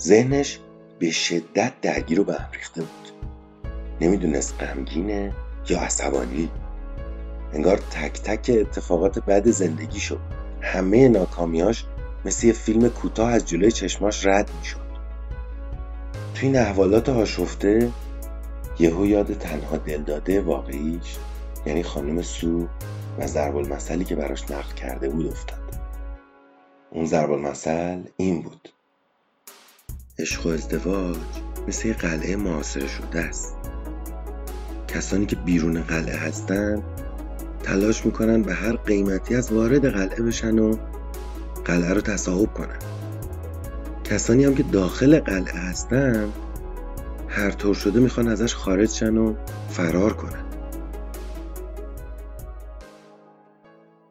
ذهنش به شدت درگیر و به هم ریخته بود. نمی‌دونست غمگینه یا عصبانی. انگار تک تک اتفاقات بد زندگی شد. همه ناکامیاش مثل یه فیلم کوتاه از جلوی چشماش رد می‌شد. توی این احوالات آشفته یهو یاد تنها دلداده واقعیش یعنی خانم سو و ضرب المثلی که براش نقل کرده بود افتاد. اون ضرب المثل این بود. عشق و ازدواج مثل یه قلعه معاصره شده است. کسانی که بیرون قلعه هستن تلاش می‌کنن به هر قیمتی از وارد قلعه بشن و قلعه رو تصاحب کنن. کسانی هم که داخل قلعه هستن هر طور شده می‌خوان ازش خارج شن و فرار کنن.